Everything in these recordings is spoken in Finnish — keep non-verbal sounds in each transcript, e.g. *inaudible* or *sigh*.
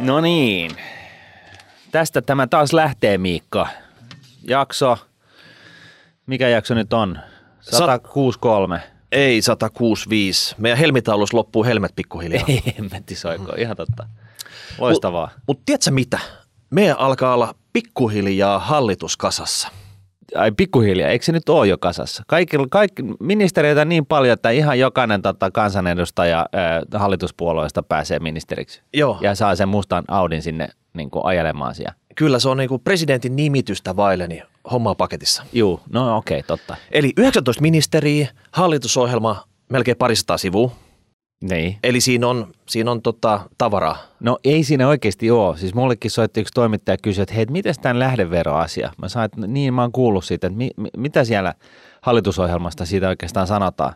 No niin. Tästä tämä taas lähtee, Miikka. Jakso. Mikä jakso nyt on? 163. Ei 165. Meidän helmitaulus loppuu helmet pikkuhiljaa. *laughs* Ei, hemmetti soiko. Ihan totta. Loistavaa. Mutta mut tiedätkö mitä? Meidän alkaa olla pikkuhiljaa hallituskasassa. Ai pikkuhiljaa, eikö se nyt ole jo kasassa? Kaikki, kaikki ministeriöitä niin paljon, että ihan jokainen tota, kansanedustaja ää, hallituspuolueesta pääsee ministeriksi. Joo. Ja saa sen mustan Audin sinne niin kuin ajelemaan siellä. Kyllä se on niinku presidentin nimitystä vaille, niin homma on paketissa. Juu, no okei, okay, totta. Eli 19 ministeriä, hallitusohjelma melkein parisataa sivua. Niin. Eli siinä on, siinä on tota, tavaraa. No ei siinä oikeasti ole. Siis mullekin soitti yksi toimittaja kysyä, että hei, miten tämän lähdeveroasia? Mä sanoin, että niin mä oon kuullut siitä, että mi, mi, mitä siellä hallitusohjelmasta siitä oikeastaan sanotaan.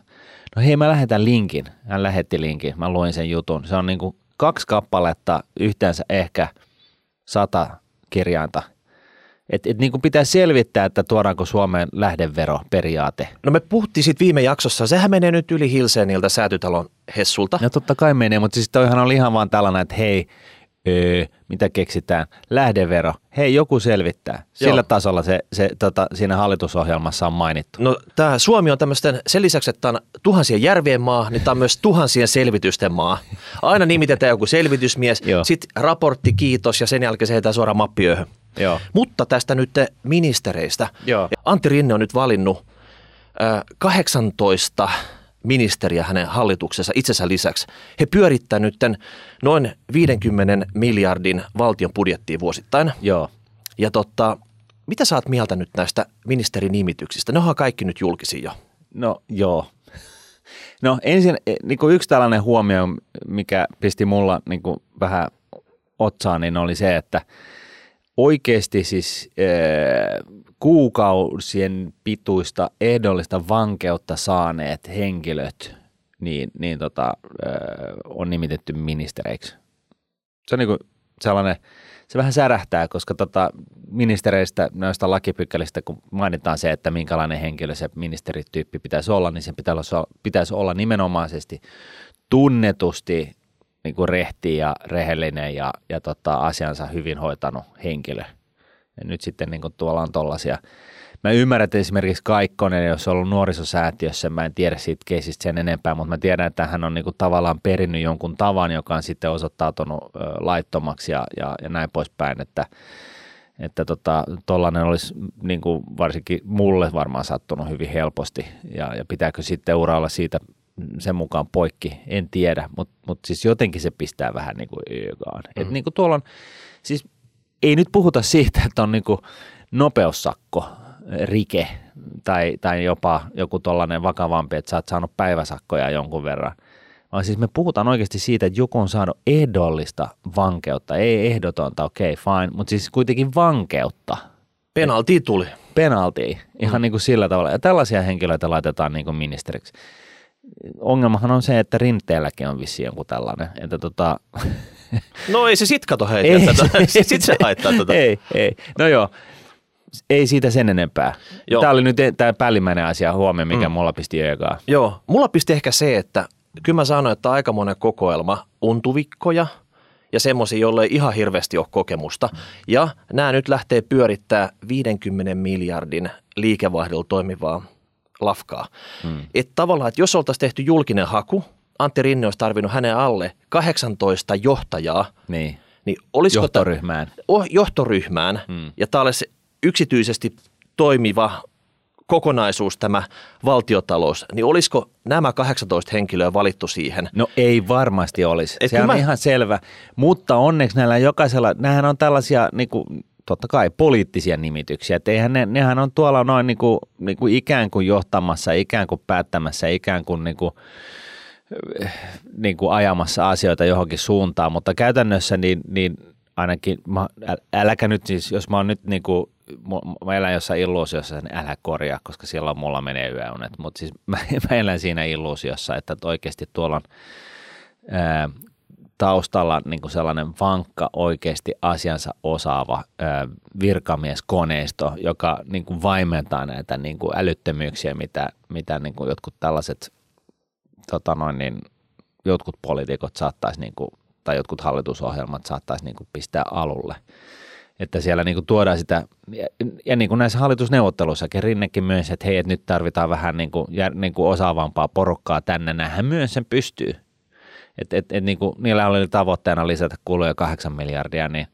No hei, mä lähetän linkin. Hän lähetti linkin. Mä luin sen jutun. Se on niin kuin kaksi kappaletta, yhteensä ehkä sata kirjainta. Että et niin kuin pitää selvittää, että tuodaanko Suomeen lähdeveroperiaate. No me puhuttiin siitä viime jaksossa. Sehän menee nyt yli Hilseeniltä säätytalon Hessulta. No totta kai menee, mutta siis toihan oli ihan vaan tällainen, että hei, öö, mitä keksitään, lähdevero, hei joku selvittää. Sillä Joo. tasolla se, se tota, siinä hallitusohjelmassa on mainittu. No tämä Suomi on tämmöisten, sen lisäksi, että tämä on tuhansien järvien maa, niin tämä on myös tuhansien selvitysten maa. Aina nimitetään joku selvitysmies, sitten raportti, kiitos ja sen jälkeen se heitää suoraan mappiöhön. Joo. Mutta tästä nyt ministereistä. Joo. Antti Rinne on nyt valinnut äh, 18 ministeriä hänen hallituksensa itsensä lisäksi. He pyörittää nyt noin 50 miljardin valtion budjettia vuosittain. Joo. Ja totta, mitä sä oot mieltä nyt näistä ministerinimityksistä? Ne onhan kaikki nyt julkisia jo. No joo. No ensin niin kuin yksi tällainen huomio, mikä pisti mulla niin kuin vähän otsaan, niin oli se, että oikeasti siis kuukausien pituista ehdollista vankeutta saaneet henkilöt niin, niin tota, on nimitetty ministereiksi. Se on niin kuin sellainen, se vähän särähtää, koska tota, ministereistä, noista lakipykälistä, kun mainitaan se, että minkälainen henkilö se ministerityyppi pitäisi olla, niin sen pitäisi olla, pitäisi olla nimenomaisesti tunnetusti niin kuin rehti ja rehellinen ja, ja tota, asiansa hyvin hoitanut henkilö. Ja nyt sitten niin kuin tuolla on tollaisia. Mä ymmärrän, että esimerkiksi Kaikkonen, jos on ollut nuorisosäätiössä, mä en tiedä siitä keisistä sen enempää, mutta mä tiedän, että hän on niin kuin tavallaan perinnyt jonkun tavan, joka on sitten osoittautunut laittomaksi ja, ja, ja näin poispäin, että että tota, tollainen olisi niin kuin varsinkin mulle varmaan sattunut hyvin helposti ja, ja pitääkö sitten ura olla siitä sen mukaan poikki, en tiedä, mutta mut siis jotenkin se pistää vähän niin kuin yökaan. Mm. Et niin kuin tuolla on, siis ei nyt puhuta siitä, että on niin kuin nopeussakko, rike tai, tai jopa joku tollainen vakavampi, että sä oot saanut päiväsakkoja jonkun verran, vaan siis me puhutaan oikeasti siitä, että joku on saanut ehdollista vankeutta, ei ehdotonta, okei, okay, fine, mutta siis kuitenkin vankeutta, Penalti tuli. penaltia, ihan mm. niin kuin sillä tavalla. Ja tällaisia henkilöitä laitetaan niin kuin ministeriksi. Ongelmahan on se, että rinteelläkin on vissiin joku tällainen, että tota, *laughs* No ei se sit kato heitä Ei, tätä. se- *laughs* Sit se haittaa tätä. Ei, ei. No joo, ei siitä sen enempää. Joo. Tämä oli nyt tämä päällimmäinen asia huomioon, mikä mm. mulla pisti öökaan. Joo, mulla pisti ehkä se, että kyllä mä sanoin, että aika monen kokoelma untuvikkoja ja semmoisia, joille ei ihan hirveästi ole kokemusta. Ja nämä nyt lähtee pyörittää 50 miljardin liikevaihdolla toimivaa lafkaa. Hmm. Että tavallaan, että jos oltaisiin tehty julkinen haku, Antti Rinne olisi tarvinnut hänen alle 18 johtajaa, Niin, niin olisiko ta- johtoryhmään. oh, johtoryhmään Hmm. ja tämä olisi yksityisesti toimiva kokonaisuus tämä valtiotalous, niin olisiko nämä 18 henkilöä valittu siihen? No ei varmasti olisi. Et Se on mä- ihan selvä. Mutta onneksi näillä jokaisella, nämähän on tällaisia niin kuin, totta kai poliittisia nimityksiä. Et eihän ne, nehän on tuolla noin niin kuin, niin kuin ikään kuin johtamassa, ikään kuin päättämässä, ikään kuin, niin kuin niin kuin ajamassa asioita johonkin suuntaan, mutta käytännössä niin, niin ainakin, mä, äl- äläkä nyt siis, jos mä oon nyt niin kuin, mä elän jossain illuusiossa, niin älä korjaa, koska silloin mulla menee yöunet, mutta siis *laughs* mä, mä elän siinä illuusiossa, että oikeasti tuolla on ää, taustalla niin kuin sellainen vankka, oikeasti asiansa osaava ää, virkamieskoneisto, joka niin kuin vaimentaa näitä niin kuin älyttömyyksiä, mitä, mitä niin kuin jotkut tällaiset tota noin, niin, jotkut poliitikot saattaisi niin kuin tai jotkut hallitusohjelmat saattaisi niin kuin pistää alulle. Että siellä niin kuin tuodaan sitä, ja, ja niin kuin näissä hallitusneuvotteluissakin Rinnekin myös, että hei, että nyt tarvitaan vähän niin kuin, ja, niin kuin osaavampaa porukkaa tänne, näinhän myös sen pystyy. Että et, et, niin kuin, niillä oli tavoitteena lisätä kuluja 8 miljardia, niin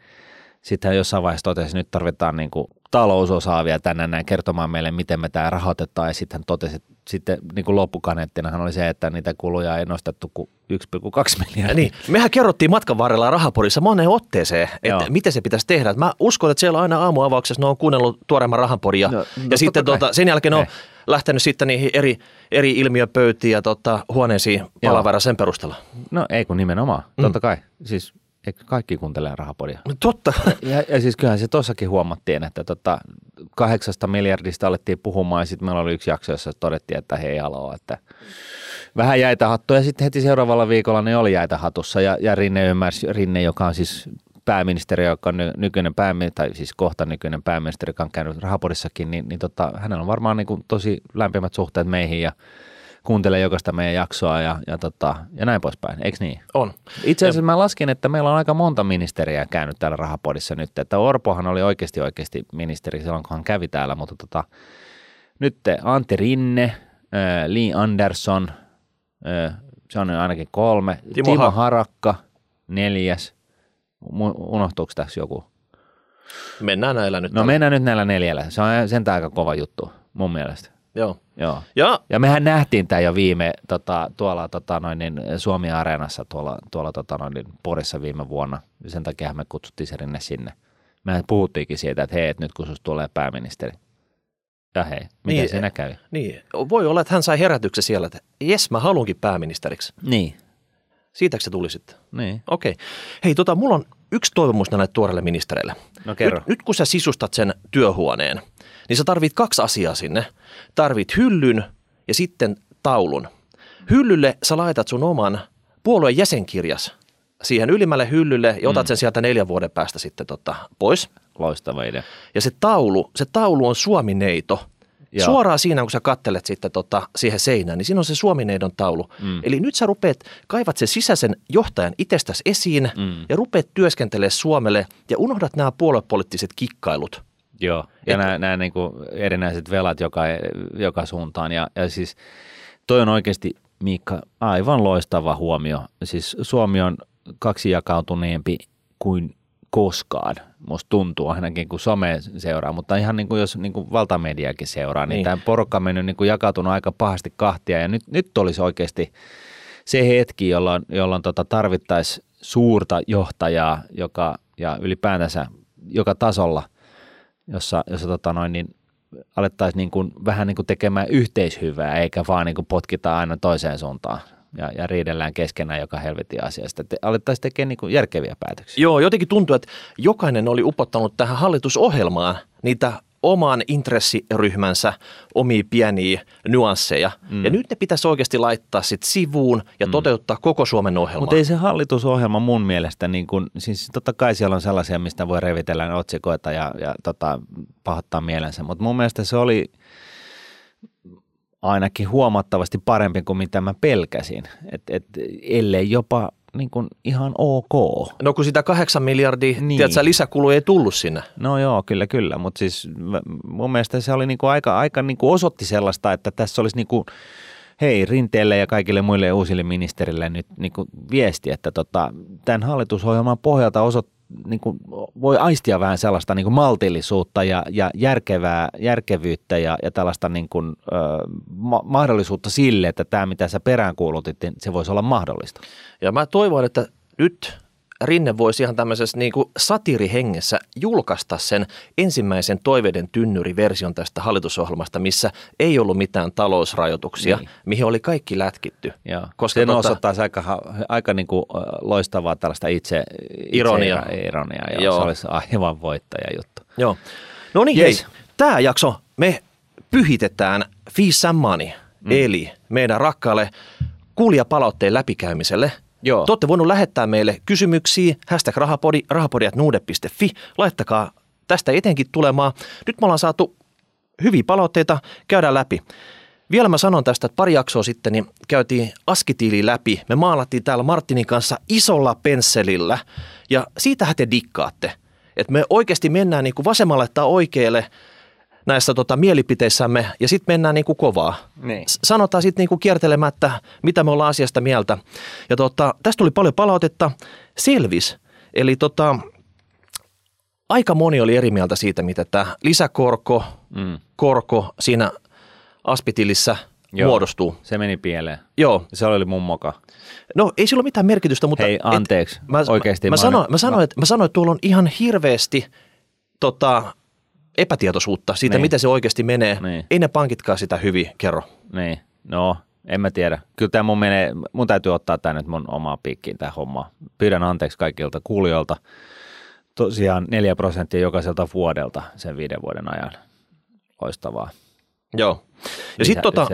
sitten jossain vaiheessa totesi, että nyt tarvitaan niin kuin talousosaavia tänne näin kertomaan meille, miten me tämä rahoitetaan. Ja sitten hän totesi, että sitten niin kuin loppukaneettinahan oli se, että niitä kuluja ei nostettu kuin 1,2 miljardia. Niin, mehän kerrottiin matkan varrella rahapodissa moneen otteeseen, että Joo. miten se pitäisi tehdä. Mä uskon, että siellä aina aamuavauksessa ne on kuunnellut tuoreemman rahapodia. No, no ja sitten tuota, sen jälkeen ne on lähtenyt sitten niihin eri, eri ilmiöpöytiin ja tota, huoneisiin palavera sen perusteella. No ei kun nimenomaan, mm. totta kai. Siis Eikö kaikki kuuntelee rahapodia? No totta. Ja, ja siis kyllähän se tuossakin huomattiin, että tota, kahdeksasta miljardista alettiin puhumaan ja sitten meillä oli yksi jakso, jossa todettiin, että hei alo, että vähän jäitä hattua ja sitten heti seuraavalla viikolla ne oli jäitä hatussa ja, ja Rinne ymmärsi, Rinne, joka on siis pääministeri, joka on nykyinen pääministeri, tai siis kohta nykyinen pääministeri, joka on käynyt rahapodissakin, niin, niin tota, hänellä on varmaan niin kuin tosi lämpimät suhteet meihin ja kuuntelee jokaista meidän jaksoa ja, ja, tota, ja näin poispäin, eikö niin? On. Itse asiassa ja... mä laskin, että meillä on aika monta ministeriä käynyt täällä Rahapodissa nyt, että Orpohan oli oikeasti oikeasti ministeri silloin, kun hän kävi täällä, mutta tota, nyt Antti Rinne, äh, Lee Anderson, äh, se on ainakin kolme, Timo, Timo Harakka, neljäs, unohtuuko tässä joku? Mennään näillä nyt. No tällä. mennään nyt näillä neljällä, se on sentään aika kova juttu mun mielestä. Joo. Joo. Ja, ja mehän nähtiin tämä jo viime tota, tuolla tota, noin, niin Suomi-areenassa tuolla, tuolla tota, noin, niin Porissa viime vuonna. Sen takia me kutsuttiin se rinne sinne. Mehän puhuttiinkin siitä, että hei, että nyt kun susta tulee pääministeri. Ja hei, miten niin, siinä kävi? Niin, voi olla, että hän sai herätyksen siellä, että jes, mä haluankin pääministeriksi. Niin. Siitäkö se tuli sitten? Niin. Okei. Okay. Hei, tota, mulla on yksi toivomus näille tuoreille ministereille. No kerro. Nyt, nyt kun sä sisustat sen työhuoneen, niin sä tarvit kaksi asiaa sinne. Tarvit hyllyn ja sitten taulun. Hyllylle sä laitat sun oman puolueen jäsenkirjas siihen ylimmälle hyllylle ja otat mm. sen sieltä neljän vuoden päästä sitten tota, pois. Loistava idea. Ja se taulu, se taulu on Suomineito. Joo. Suoraan siinä, kun sä kattelet sitten tota, siihen seinään, niin siinä on se Suomineidon taulu. Mm. Eli nyt sä rupeat, kaivat sen sisäisen johtajan itsestäsi esiin mm. ja rupeat työskentelemään Suomelle ja unohdat nämä puoluepoliittiset kikkailut – Joo, ja nämä, nämä niin kuin erinäiset velat joka, joka suuntaan. Ja, ja siis toi on oikeasti, Miikka, aivan loistava huomio. Siis Suomi on kaksi jakautuneempi kuin koskaan, musta tuntuu ainakin kun some seuraa, mutta ihan niin kuin jos niin kuin valtamediakin seuraa, niin, niin. tämä porukka on mennyt niin kuin jakautunut aika pahasti kahtia. Ja nyt, nyt olisi oikeasti se hetki, jolloin, jolloin tota tarvittaisiin suurta johtajaa, joka ja ylipäätänsä joka tasolla jossa, jossa tota noin, niin alettaisiin niin kuin, vähän niin kuin tekemään yhteishyvää, eikä vaan niin kuin potkita aina toiseen suuntaan ja, ja riidellään keskenään joka helvetin asiasta. Että alettaisiin tekemään niin kuin järkeviä päätöksiä. Joo, jotenkin tuntuu, että jokainen oli upottanut tähän hallitusohjelmaan niitä oman intressiryhmänsä omia pieniä nyansseja. Mm. Ja nyt ne pitäisi oikeasti laittaa sit sivuun ja mm. toteuttaa koko Suomen ohjelma. Mutta ei se hallitusohjelma mun mielestä, niin kun, siis totta kai siellä on sellaisia, mistä voi revitellä otsikoita ja, ja tota, pahoittaa mielensä, mutta mun mielestä se oli ainakin huomattavasti parempi kuin mitä mä pelkäsin. Et, et, ellei jopa niin kuin ihan ok. No kun sitä kahdeksan miljardia, niin. tiedätkö, lisäkulu ei tullut sinne. No joo, kyllä, kyllä, mutta siis mun mielestä se oli niin kuin aika, aika niin kuin osoitti sellaista, että tässä olisi niin kuin, hei Rinteelle ja kaikille muille uusille ministerille nyt niin kuin viesti, että tota, tämän hallitusohjelman pohjalta osoittaa niin kuin, voi aistia vähän sellaista niin kuin maltillisuutta ja, ja järkevää, järkevyyttä ja, ja tällaista niin kuin, ö, ma- mahdollisuutta sille, että tämä mitä sä peräänkuulutit, niin se voisi olla mahdollista. Ja mä toivon, että nyt Rinne voisi ihan tämmöisessä niin kuin satirihengessä julkaista sen ensimmäisen toiveiden tynnyriversion tästä hallitusohjelmasta, missä ei ollut mitään talousrajoituksia, niin. mihin oli kaikki lätkitty. Joo. Koska se tota, osoittaisi aika, aika niin kuin loistavaa tällaista itse, ironia. itse ironia. Joo. Joo. Se olisi aivan voittaja juttu. Joo. No niin, yes. hei, tämä jakso me pyhitetään Fee Money, mm. eli meidän rakkaalle kuulijapalautteen läpikäymiselle – Joo. Te olette voinut lähettää meille kysymyksiä, hashtag rahapodi, rahapodi.nuude.fi. Laittakaa tästä etenkin tulemaan. Nyt me ollaan saatu hyviä palautteita, käydään läpi. Vielä mä sanon tästä, että pari jaksoa sitten niin käytiin askitiili läpi. Me maalattiin täällä Martinin kanssa isolla pensselillä ja siitähän te dikkaatte. Että me oikeasti mennään niin kuin vasemmalle tai oikealle näissä tota, mielipiteissämme ja sitten mennään niin kuin kovaa. Niin. Sanotaan sitten niin kuin kiertelemättä, mitä me ollaan asiasta mieltä. Ja tota, tästä tuli paljon palautetta. Selvis. Eli tota, aika moni oli eri mieltä siitä, mitä tämä lisäkorko, Mm. korko siinä aspitilissä Joo. muodostuu. Se meni pieleen. Joo, Se oli mun moka. no ei sillä ole mitään merkitystä, mutta... Hei, anteeksi. mä, Oikeesti mä, mä, mä sanoin, olen- mä, sanoin, mä- että, mä sanoin, että tuolla on ihan hirveästi tota, epätietoisuutta siitä, Niin. miten se oikeasti menee. Niin. Ei ne pankitkaan sitä hyvin kerro. Niin, no en mä tiedä. Kyllä tämä mun menee, mun täytyy ottaa tämä nyt mun omaa piikkiin tämä homma. Pyydän anteeksi kaikilta kuulijoilta. Tosiaan 4 prosenttia jokaiselta vuodelta sen viiden vuoden ajan. Loistavaa. Joo. Ja sitten tota,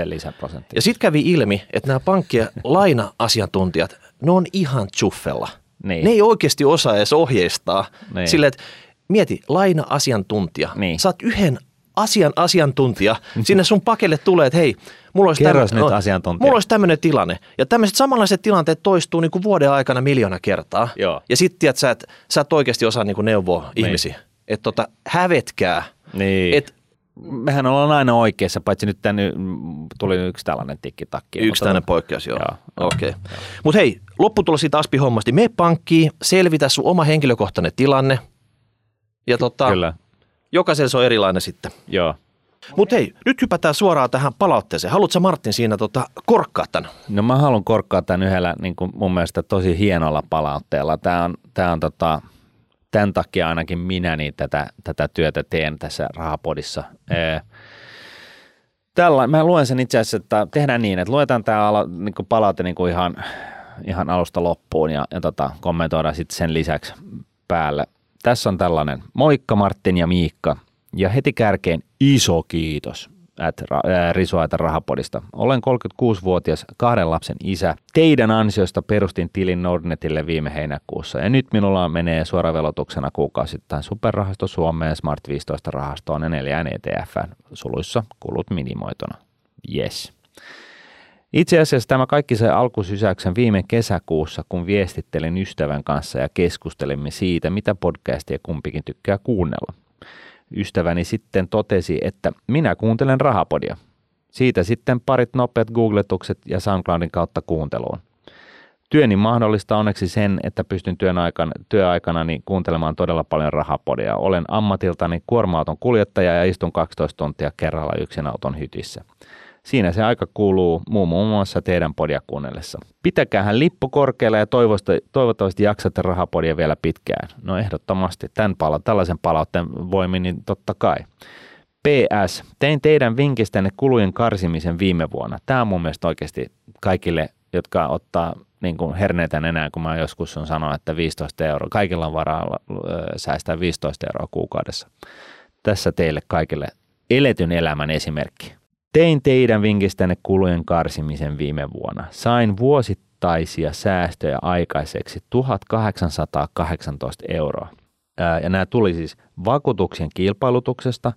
ja sit kävi ilmi, että nämä pankkien *laughs* laina-asiantuntijat, ne on ihan chuffella. Niin. Ne ei oikeasti osaa edes ohjeistaa. Niin. Silleen, että mieti, laina-asiantuntija. Niin. Saat yhden asian asiantuntija. *laughs* Sinne sun pakelle tulee, että hei, mulla olisi, Kerros tämmö- nyt asiantuntija. mulla olisi tämmöinen tilanne. Ja tämmöiset samanlaiset tilanteet toistuu niin kuin vuoden aikana miljoona kertaa. Joo. Ja sitten tiedät, sä et, sä et oikeasti osaa niin kuin neuvoa Niin. ihmisiä. Että tota, hävetkää. Niin. Et Mehän ollaan aina oikeassa, paitsi nyt tänne tuli yksi tällainen tikkitakki. Yksi tämmöinen poikkeus, joo. Joo. Okei. Okay. Mutta hei, lopputulos siitä Aspi-hommasta. Me pankkiin, selvitä sun oma henkilökohtainen tilanne. Ja tota, Kyllä, jokaisella se on erilainen sitten. joo. Mutta hei, nyt hypätään suoraan tähän palautteeseen. Haluatko Martin siinä tota, korkkaa tämän? No mä haluan korkkaa tämän yhdellä niin kuin mun mielestä tosi hienolla palautteella. Tämä on, tämä on tota, tämän takia ainakin minä niin tätä, tätä työtä teen tässä rahapodissa. Tällä, mä luen sen itse asiassa, että tehdään niin, että luetaan tämä niin palaute niin kuin ihan, ihan alusta loppuun ja, ja tota, kommentoidaan sitten sen lisäksi päälle. Tässä on tällainen, moikka Martin ja Miikka, ja heti kärkeen iso kiitos at ra- ää, Risuaita rahapodista. Olen 36-vuotias kahden lapsen isä. Teidän ansiosta perustin tilin Nordnetille viime heinäkuussa ja nyt minulla menee suoravelotuksena kuukausittain Superrahasto Suomeen, Smart 15 rahastoon ja neljään ETF suluissa kulut minimoituna. Yes. Itse asiassa tämä kaikki sai alkusysäyksen viime kesäkuussa, kun viestittelin ystävän kanssa ja keskustelimme siitä, mitä podcastia kumpikin tykkää kuunnella. Ystäväni sitten totesi, että minä kuuntelen rahapodia. Siitä sitten parit nopeat googletukset ja SoundCloudin kautta kuunteluun. Työni mahdollista onneksi sen, että pystyn työn aikana, työaikanani kuuntelemaan todella paljon rahapodia. Olen ammatiltani kuorma-auton kuljettaja ja istun 12 tuntia kerralla yksin auton hytissä. Siinä se aika kuuluu muun muassa teidän podia kuunnellessa. Pitäkäähän lippu korkealla ja toivottavasti, jaksatte rahapodia vielä pitkään. No ehdottomasti tämän pala, tällaisen palautteen voimin, niin totta kai. PS, tein teidän vinkistänne kulujen karsimisen viime vuonna. Tämä on mun mielestä oikeasti kaikille, jotka ottaa niin kuin herneitä enää, kun mä joskus on sanonut, että 15 euroa, kaikilla on varaa säästää 15 euroa kuukaudessa. Tässä teille kaikille eletyn elämän esimerkki. Tein teidän vinkistänne kulujen karsimisen viime vuonna. Sain vuosittaisia säästöjä aikaiseksi 1818 euroa. Ja nämä tuli siis vakuutuksien kilpailutuksesta,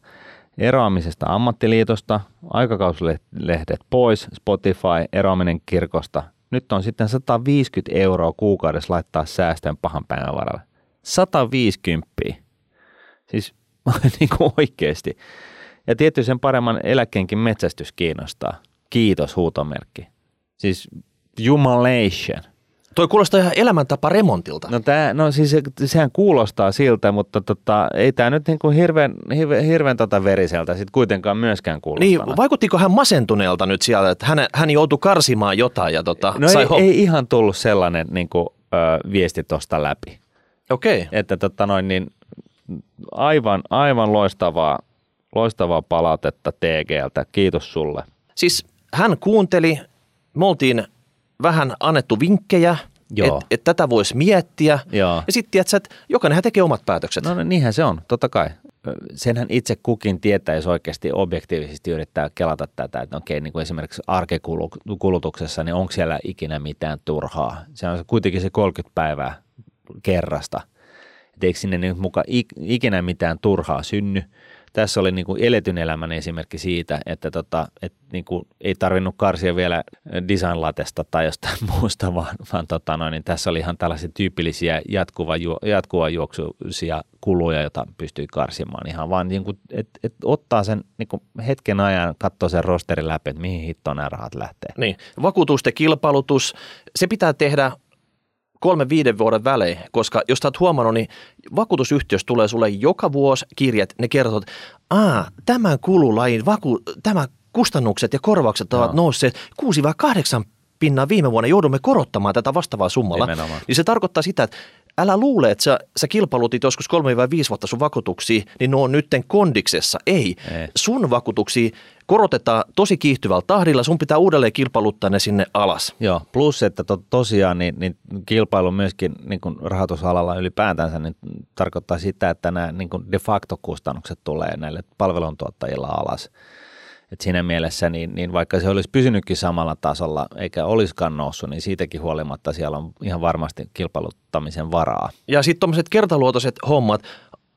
eroamisesta ammattiliitosta, aikakauslehdet pois, Spotify, eroaminen kirkosta. Nyt on sitten 150 euroa kuukaudessa laittaa säästöön pahan päivän varalle. 150. Siis *laughs* niin kuin oikeasti. Ja tietysti sen paremman eläkkeenkin metsästys kiinnostaa. Kiitos huutomerkki. Siis jumalation. Toi kuulostaa ihan elämäntapa remontilta. No, tää, no siis se, sehän kuulostaa siltä, mutta tota, ei tämä nyt niinku hirveän, hirveän, hirveän tota veriseltä sit kuitenkaan myöskään kuulostaa. Niin, vaikuttiko hän masentuneelta nyt siellä, että hän, hän joutui karsimaan jotain ja tota, no sai ei, ei, ihan tullut sellainen niinku, ö, viesti tuosta läpi. Okei. Että tota noin, niin aivan, aivan loistavaa, loistavaa palautetta TGltä. Kiitos sulle. Siis hän kuunteli, me oltiin vähän annettu vinkkejä, että et tätä voisi miettiä. Joo. Ja sitten tiedätkö, että jokainenhan tekee omat päätökset. No niinhän se on, totta kai. Senhän itse kukin tietää, jos oikeasti objektiivisesti yrittää kelata tätä, että okei, niin kuin esimerkiksi arkikulutuksessa, niin onko siellä ikinä mitään turhaa? Se on kuitenkin se 30 päivää kerrasta. Et eikö sinne nyt mukaan ikinä mitään turhaa synny? Tässä oli niin kuin eletyn elämän esimerkki siitä, että tota, et niin kuin ei tarvinnut karsia vielä designlatesta tai jostain *laughs* muusta, vaan, vaan tota noin, niin tässä oli ihan tällaisia tyypillisiä jatkuva, jatkuva juoksuisia kuluja, joita pystyy karsimaan ihan vaan, niin kuin, että et ottaa sen niin kuin hetken ajan, katsoo sen rosterin läpi, että mihin hittoon nämä rahat lähtee. Niin, vakuutusten kilpailutus, se pitää tehdä kolme viiden vuoden välein, koska jos olet huomannut, niin vakuutusyhtiössä tulee sulle joka vuosi kirjat, ne kertovat, että Aa, tämän kululain, vaku, tämä kustannukset ja korvaukset ovat no. nousseet 6-8 pinnaa viime vuonna, joudumme korottamaan tätä vastaavaa summalla. Nimenomaan. Niin se tarkoittaa sitä, että älä luule, että sä, sä kilpailutit joskus 3-5 vuotta sun vakuutuksia, niin ne on nytten kondiksessa. Ei. Ei. Sun vakuutuksia korotetaan tosi kiihtyvällä tahdilla, sun pitää uudelleen kilpailuttaa ne sinne alas. Joo, plus että to, tosiaan niin, niin kilpailu myöskin niin kuin rahoitusalalla ylipäätänsä niin tarkoittaa sitä, että nämä niin kuin de facto kustannukset tulee näille palveluntuottajilla alas. Et siinä mielessä, niin, niin vaikka se olisi pysynytkin samalla tasolla eikä olisikaan noussut, niin siitäkin huolimatta siellä on ihan varmasti kilpailuttamisen varaa. Ja sitten tuommoiset kertaluotoiset hommat,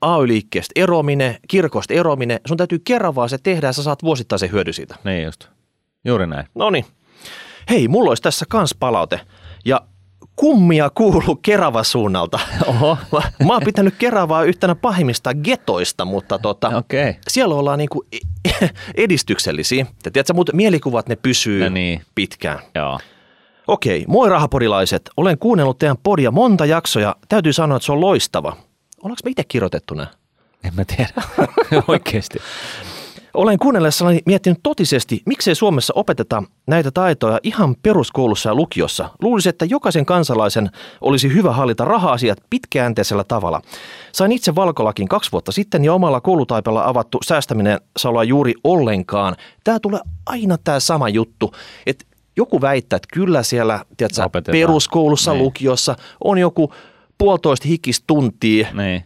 AY-liikkeestä erominen, kirkosta erominen, sun täytyy kerran vaan se tehdä ja sä saat vuosittaisen hyödy siitä. Niin just, juuri näin. No niin. Hei, mulla olisi tässä kans palaute. Ja kummia kuuluu Kerava suunnalta. Oho. Mä, mä oon pitänyt Keravaa yhtenä pahimmista getoista, mutta tota, okay. siellä ollaan niinku *laughs* edistyksellisiä. Ja tiedätkö, mutta mielikuvat ne pysyy no niin. pitkään. Joo. Okei, moi rahaporilaiset. Olen kuunnellut teidän podia monta jaksoja. Täytyy sanoa, että se on loistava. Ollaanko me itse kirjoitettu nämä? En mä tiedä, *laughs* oikeasti. Olen kuunnellessani miettinyt totisesti, miksei Suomessa opeteta näitä taitoja ihan peruskoulussa ja lukiossa. Luulisin, että jokaisen kansalaisen olisi hyvä hallita raha-asiat pitkäänteisellä tavalla. Sain itse valkolakin kaksi vuotta sitten ja omalla koulutaipalla avattu säästäminen saa olla juuri ollenkaan. Tämä tulee aina tämä sama juttu, että joku väittää, että kyllä siellä tiedätkö, peruskoulussa, niin. lukiossa on joku puolitoista hikistuntia niin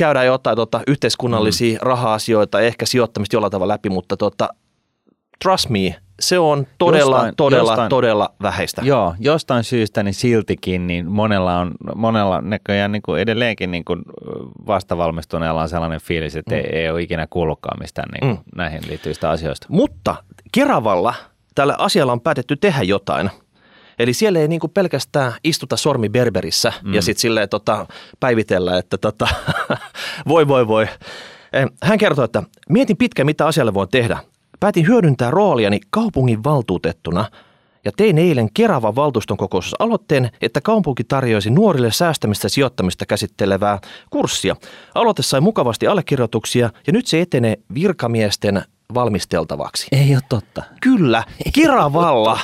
käydään jotain tota, yhteiskunnallisia mm. raha-asioita, ehkä sijoittamista jollain tavalla läpi, mutta tota, trust me, se on todella, jostain, todella, jostain, todella vähäistä. Joo, jostain syystä niin siltikin niin monella on monella näköjään niin kuin edelleenkin niin kuin vastavalmistuneella on sellainen fiilis, että mm. ei, ei ole ikinä kuullutkaan mistään niin mm. näihin liittyvistä asioista. Mutta Keravalla tällä asialla on päätetty tehdä jotain – Eli siellä ei niin kuin pelkästään istuta sormi berberissä mm. ja sitten silleen tota, päivitellä, että tota, *laughs* voi voi voi. Eh, hän kertoo, että mietin pitkä, mitä asialle voin tehdä. Päätin hyödyntää rooliani kaupungin valtuutettuna ja tein eilen Keravan valtuuston kokouksessa aloitteen, että kaupunki tarjoaisi nuorille säästämistä ja sijoittamista käsittelevää kurssia. Aloite sai mukavasti allekirjoituksia ja nyt se etenee virkamiesten valmisteltavaksi. Ei ole totta. Kyllä, Keravalla.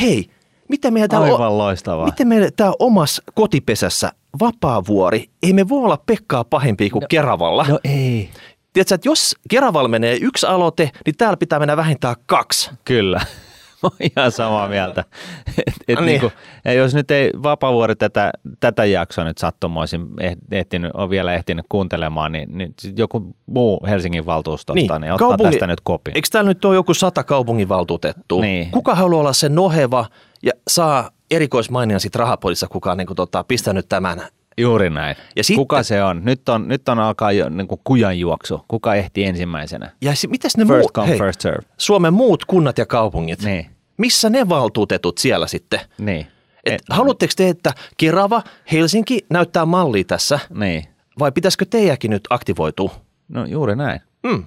Hei, Miten meidän täällä Aivan on, loistavaa. Miten meidän tää omassa kotipesässä vapaavuori, ei me voi olla Pekkaa pahempi kuin no, Keravalla. No ei. Tiedätkö, että jos Keravalla menee yksi aloite, niin täällä pitää mennä vähintään kaksi. Kyllä. *laughs* Mä ihan samaa mieltä. *laughs* Et, et niin. niinku, ja jos nyt ei Vapavuori tätä, tätä jaksoa nyt sattumoisin ehtinyt, on vielä ehtinyt kuuntelemaan, niin, niin joku muu Helsingin valtuustosta, niin, niin ottaa kaupungi, tästä nyt kopin. Eikö täällä nyt ole joku sata kaupunginvaltuutettua? Niin. Kuka haluaa olla se noheva ja saa erikoismainian sitten rahapodissa, kuka on niin kuin, tota, pistänyt tämän Juuri näin. Ja sitten, Kuka se on? Nyt on, nyt on alkaa jo niin kuin kujan juoksu. Kuka ehti ensimmäisenä? Ja si- mitäs ne first muut, come, hei, first serve. Suomen muut kunnat ja kaupungit, niin. missä ne valtuutetut siellä sitten? Niin. Et Et, haluatteko te, että Kerava, Helsinki näyttää mallia tässä? Niin. Vai pitäisikö teidänkin nyt aktivoitua? No juuri näin. Mm.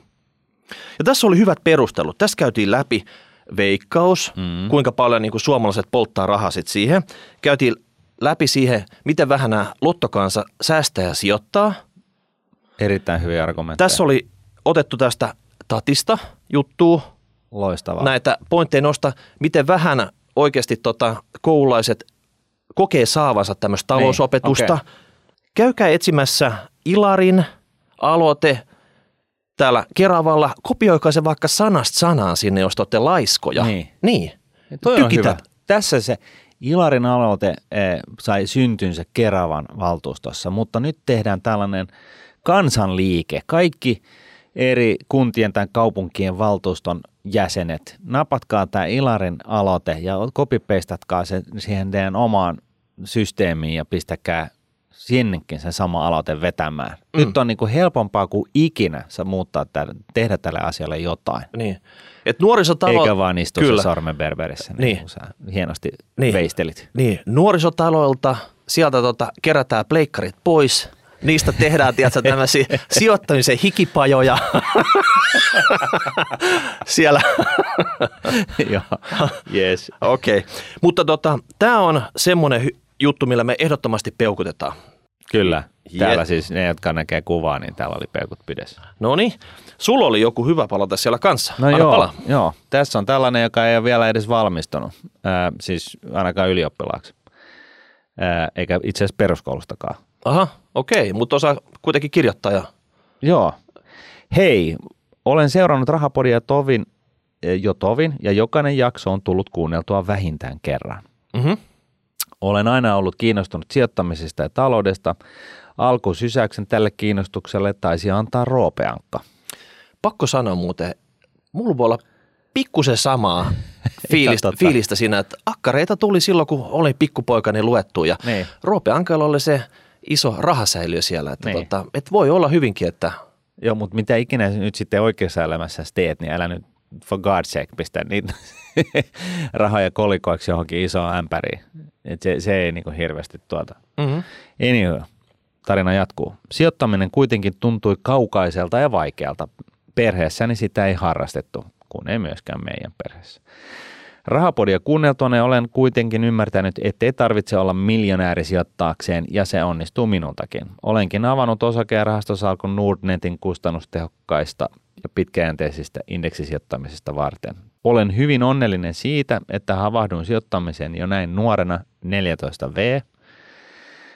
Ja tässä oli hyvät perustelut. Tässä käytiin läpi veikkaus, mm. kuinka paljon niin kuin suomalaiset polttaa rahaa sit siihen. Käytiin läpi siihen, miten vähän nämä lottokansa säästää ja sijoittaa. Erittäin hyviä argumentteja. Tässä oli otettu tästä tatista juttu. Loistavaa. Näitä pointteja nosta, miten vähän oikeasti tota, koululaiset kokee saavansa tämmöistä niin, talousopetusta. Niin, okay. Käykää etsimässä Ilarin aloite täällä Keravalla, kopioikaa se vaikka sanasta sanaan sinne, jos te olette laiskoja. Niin. niin. Ja toi on hyvä. Tässä se Ilarin aloite eh, sai syntynsä Keravan valtuustossa, mutta nyt tehdään tällainen kansanliike. Kaikki eri kuntien tai kaupunkien valtuuston jäsenet, napatkaa tämä Ilarin aloite ja kopipeistatkaa se siihen teidän omaan systeemiin ja pistäkää sinnekin sen sama aloite vetämään. Mm. Nyt on niin kuin helpompaa kuin ikinä sä muuttaa tälle, tehdä tälle asialle jotain. Niin. Et nuorisotalo... Eikä vaan istua Kyllä. se sormen berberissä, niin, niin. sä hienosti niin. veistelit. Niin, nuorisotaloilta sieltä tota, kerätään pleikkarit pois, niistä tehdään tiedätkö, tämmöisiä *laughs* sijoittamisen hikipajoja *laughs* siellä. Joo, *laughs* yes. Okei, okay. mutta tota, tämä on semmoinen juttu, millä me ehdottomasti peukutetaan. Kyllä. Täällä siis ne, jotka näkee kuvaa, niin täällä oli peukut pidessä. No niin. Sulla oli joku hyvä palata siellä kanssa. No Anna joo, pala. joo. Tässä on tällainen, joka ei ole vielä edes valmistunut. Äh, siis ainakaan ylioppilaaksi. Äh, eikä itse asiassa peruskoulustakaan. Aha, okei. Mutta osaa kuitenkin kirjoittaa. Ja... Joo. Hei, olen seurannut Rahapodia tovin, jo tovin ja jokainen jakso on tullut kuunneltua vähintään kerran. Mm-hmm. Olen aina ollut kiinnostunut sijoittamisesta ja taloudesta. Alkusysäyksen tälle kiinnostukselle taisi antaa roopeankka. Pakko sanoa muuten, mulla voi olla pikkusen samaa *laughs* fiilistä, fiilistä siinä, että akkareita tuli silloin, kun olin pikkupoikani luettu ja niin. Roope Ankalla oli se iso rahasäiliö siellä, että niin. tota, et voi olla hyvinkin, että... Joo, mutta mitä ikinä nyt sitten oikeassa elämässä teet, niin älä nyt for God's sake pistä niitä *laughs* rahoja kolikoiksi johonkin isoon ämpäriin. Et se, se ei niinku hirveästi tuota. Mm-hmm. Anyway, tarina jatkuu. Sijoittaminen kuitenkin tuntui kaukaiselta ja vaikealta. Perheessäni sitä ei harrastettu, kun ei myöskään meidän perheessä. Rahapodia kuunneltuani olen kuitenkin ymmärtänyt, ettei tarvitse olla miljonääri sijoittaakseen ja se onnistuu minultakin. Olenkin avannut osakerahastosalkun Nordnetin kustannustehokkaista ja pitkäjänteisistä indeksisijoittamisesta varten. Olen hyvin onnellinen siitä, että havahduin sijoittamiseen jo näin nuorena 14V,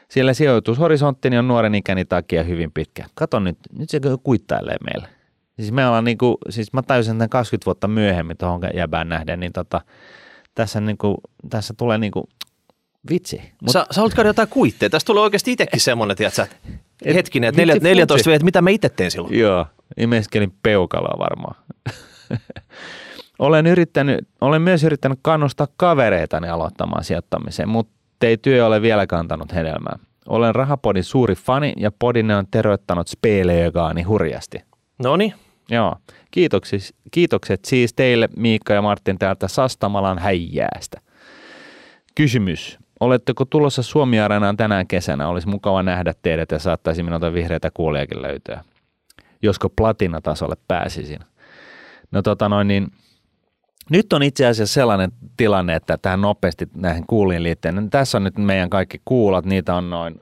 sillä sijoitushorisontini on nuoren ikäni takia hyvin pitkä. Kato nyt, nyt se kuittailee meille. Siis me ollaan niinku, siis mä tajusin tämän 20 vuotta myöhemmin tuohon jäbään nähden, niin tota, tässä, niinku, tässä tulee niinku, vitsi. Mut... Sä, sä haluat jotain kuitteja. Tästä tulee oikeasti itsekin semmoinen, tiedätkö, et, hetkinen, että 14 V, mitä mä itse teen silloin? Joo, imeskelin peukaloa varmaan. *laughs* olen, yrittänyt, olen myös yrittänyt kannustaa kavereitani aloittamaan sijoittamiseen, mutta ei työ ole vielä kantanut hedelmää. Olen Rahapodin suuri fani ja podinne on teroittanut speleegaani hurjasti. No niin. Joo. Kiitokset, kiitokset siis teille Miikka ja Martin täältä Sastamalan häijäästä. Kysymys. Oletteko tulossa suomi tänään kesänä? Olisi mukava nähdä teidät ja saattaisi minulta vihreitä kuoliakin löytyä. Josko platinatasolle pääsisin. No tota noin, niin nyt on itse asiassa sellainen tilanne, että tähän nopeasti näihin kuuliin liittyen. Tässä on nyt meidän kaikki kuulat, niitä on noin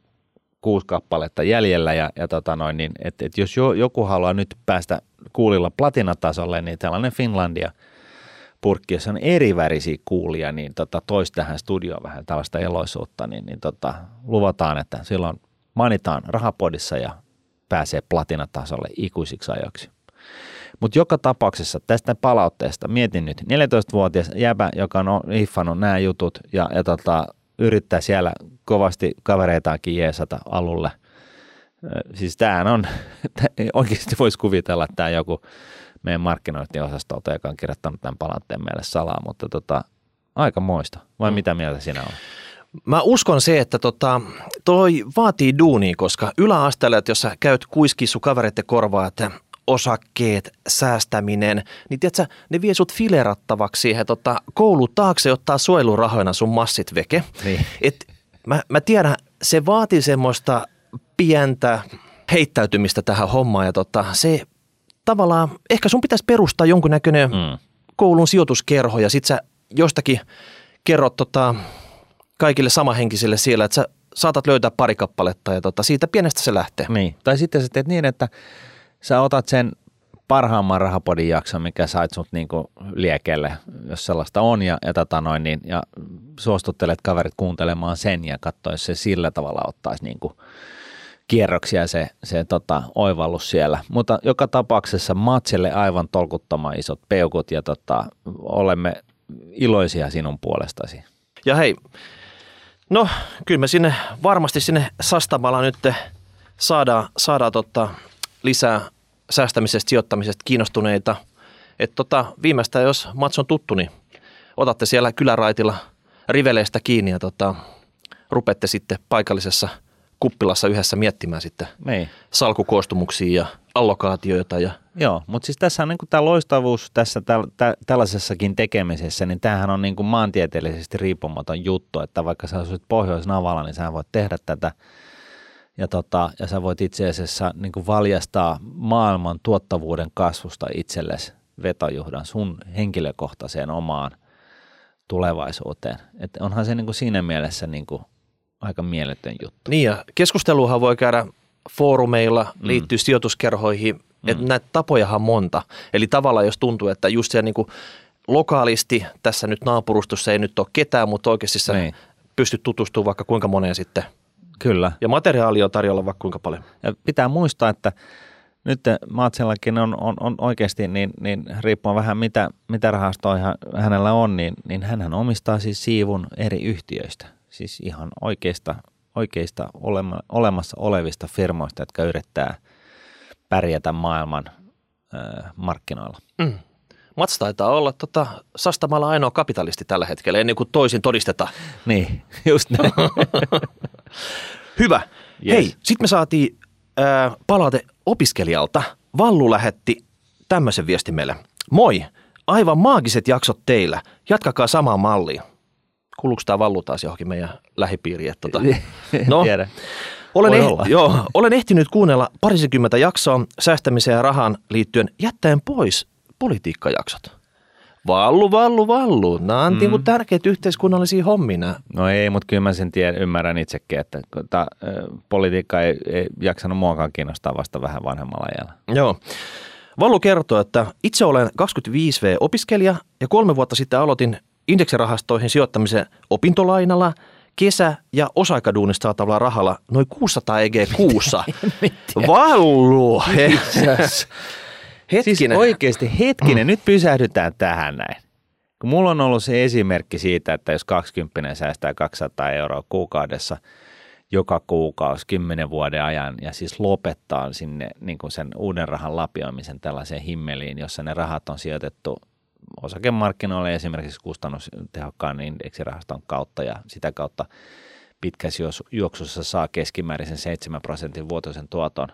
kuusi kappaletta jäljellä ja, ja tota noin, niin, et, et jos jo, joku haluaa nyt päästä kuulilla platinatasolle, niin tällainen Finlandia purkki, jossa on eri värisiä kuulia, niin tota, toisi tähän studioon vähän tällaista eloisuutta, niin, niin tota, luvataan, että silloin manitaan rahapodissa ja pääsee platinatasolle ikuisiksi ajoiksi. Mutta joka tapauksessa tästä palautteesta mietin nyt 14-vuotias jäbä, joka on hiffannut nämä jutut ja, ja tota, yrittää siellä kovasti kavereitaankin jeesata alulle. Siis tämähän on, *laughs* oikeasti voisi kuvitella, että tämä joku meidän markkinointiosastolta, joka on kirjoittanut tämän palautteen meille salaa, mutta tota, aika moista. Vai mm. mitä mieltä sinä on? Mä uskon se, että tota, toi vaatii duunia, koska yläasteella, että jos sä käyt kuiskissu kavereiden korvaa, että osakkeet, säästäminen, niin tiedätkö, ne vie sut filerattavaksi siihen tota, koulu taakse ottaa suojelurahoina sun massit veke. Niin. Et mä, mä tiedän, se vaatii semmoista pientä heittäytymistä tähän hommaan ja tota, se tavallaan, ehkä sun pitäisi perustaa jonkunnäköinen mm. koulun sijoituskerho ja sit sä jostakin kerrot tota, kaikille samahenkisille siellä, että sä saatat löytää pari kappaletta ja tota, siitä pienestä se lähtee. Niin. Tai sitten sä teet niin, että sä otat sen parhaamman rahapodin jakson, mikä sait sut niinku liekelle, jos sellaista on, ja, ja, tota noin, niin, ja suostuttelet kaverit kuuntelemaan sen ja katsoa, jos se sillä tavalla ottaisi niinku kierroksia se, se tota, oivallus siellä. Mutta joka tapauksessa matsille aivan tolkuttoman isot peukut ja tota, olemme iloisia sinun puolestasi. Ja hei, no kyllä me sinne varmasti sinne Sastamalla nyt saadaan, saadaan tota, lisää säästämisestä, sijoittamisesta kiinnostuneita. Että tota, viimeistään, jos mats on tuttu, niin otatte siellä kyläraitilla riveleistä kiinni ja tota, rupette sitten paikallisessa kuppilassa yhdessä miettimään sitten Niin. salkukoostumuksia ja allokaatioita ja Joo, mutta siis tässä on niin tämä loistavuus tässä täl, tä, tällaisessakin tekemisessä, niin tämähän on niin kuin maantieteellisesti riippumaton juttu, että vaikka sä asuit Pohjois-Navalla, niin sä voit tehdä tätä ja, tota, ja sä voit itse asiassa niin kuin valjastaa maailman tuottavuuden kasvusta itsellesi vetojuhdan sun henkilökohtaiseen omaan tulevaisuuteen. Et onhan se niin kuin siinä mielessä niin kuin aika mieletön juttu. Niin ja keskusteluhan voi käydä foorumeilla, liittyy mm. sijoituskerhoihin, mm. että näitä tapojahan on monta. Eli tavallaan jos tuntuu, että just siellä niin kuin lokaalisti tässä nyt naapurustossa ei nyt ole ketään, mutta oikeasti sä Niin. pystyt tutustumaan vaikka kuinka moneen sitten. Kyllä. Ja materiaalia on tarjolla vaikka kuinka paljon. Ja pitää muistaa, että nyt Matsillakin on, on, on oikeasti, niin, niin riippuen vähän mitä, mitä rahastoja hänellä on, niin, niin hän omistaa siis siivun eri yhtiöistä. Siis ihan oikeista, oikeista olema, olemassa olevista firmoista, jotka yrittää pärjätä maailman ö, markkinoilla. Mm. Mats taitaa olla tota, Sastamalla ainoa kapitalisti tällä hetkellä, ennen kuin toisin todistetaan. Niin, *laughs* just näin. *laughs* Hyvä. Yes. Hei, sitten me saatiin ää, palaute opiskelijalta. Vallu lähetti tämmöisen viestin meille. Moi, aivan maagiset jaksot teillä. Jatkakaa samaa mallia. Kuuluuko tämä Vallu taas johonkin meidän lähipiiriin? että Tota, *laughs* no. Tiedä. Olen, Voi eh- joo, olen ehtinyt kuunnella parisikymmentä jaksoa säästämiseen ja rahaan liittyen jättäen pois politiikkajaksot. Vallu, vallu, vallu. Nämä on mm. niinku tärkeitä yhteiskunnallisia hommia. nämä. No ei, mutta kyllä mä sen tiedän, ymmärrän itsekin, että ta, politiikka ei, ei jaksanut muakaan kiinnostaa vasta vähän vanhemmalla ajalla. Joo. Vallu kertoo, että itse olen 25V-opiskelija ja kolme vuotta sitten aloitin indeksirahastoihin sijoittamisen opintolainalla, kesä- ja osa-aikaduunista saatavalla rahalla noin 600 EG *laughs* kuussa. Vallu! He- Hetkinen. Siis oikeasti hetkinen, nyt pysähdytään tähän näin. Kun mulla on ollut se esimerkki siitä, että jos 20 säästää 200 euroa kuukaudessa joka kuukausi 10 vuoden ajan ja siis lopettaa sinne niin kuin sen uuden rahan lapioimisen tällaiseen himmeliin, jossa ne rahat on sijoitettu osakemarkkinoille esimerkiksi kustannustehokkaan indeksirahaston kautta ja sitä kautta pitkässä juoksussa saa keskimäärin sen 7 prosentin vuotuisen tuoton,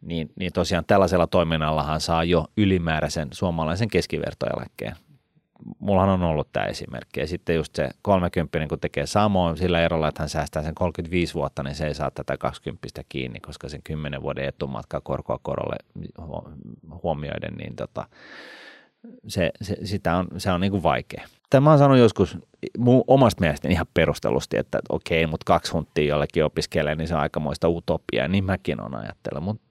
niin, niin tosiaan tällaisella toiminnallahan saa jo ylimääräisen suomalaisen keskivertoeläkkeen. Mullahan on ollut tämä esimerkki. Ja sitten just se 30 kun tekee samoin sillä erolla, että hän säästää sen 35 vuotta, niin se ei saa tätä 20 kiinni, koska sen 10 vuoden etumatka korkoa korolle huo- huomioiden, niin tota, se, se, sitä on, se on niin kuin vaikea. Tämä on sanonut joskus mun omasta mielestäni ihan perustellusti, että okei, mutta kaksi hunttia jollekin opiskelee, niin se on aikamoista utopiaa. Niin mäkin on ajatellut, mutta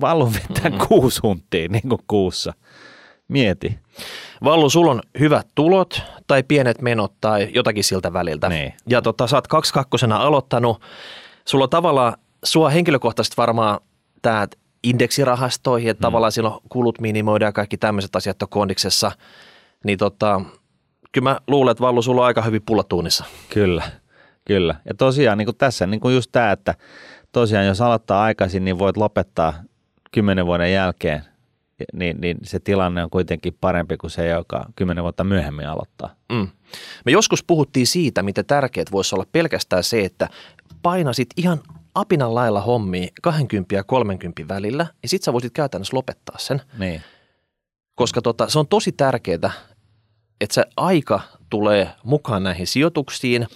valun vetää mm. kuusi hunttia niin kuin kuussa. Mieti. Vallu, sulla on hyvät tulot tai pienet menot tai jotakin siltä väliltä. Niin. Ja tota, sä oot kaksikakkosena aloittanut. Sulla on tavallaan, sua henkilökohtaisesti varmaan tämä indeksirahastoihin, että mm. tavallaan silloin kulut minimoidaan ja kaikki tämmöiset asiat on kondiksessa. Niin tota, kyllä mä luulen, että Vallu, sulla on aika hyvin pullatuunissa. Kyllä, kyllä. Ja tosiaan niin kuin tässä niin kuin just tämä, että tosiaan jos aloittaa aikaisin, niin voit lopettaa kymmenen vuoden jälkeen, niin, niin se tilanne on kuitenkin parempi kuin se, joka kymmenen vuotta myöhemmin aloittaa. Mm. Me joskus puhuttiin siitä, miten tärkeät voisi olla pelkästään se, että painasit ihan apinan lailla hommia 20 ja 30 välillä, ja sit sä voisit käytännössä lopettaa sen. Niin, Koska tota, se on tosi tärkeää, että se aika tulee mukaan näihin sijoituksiin.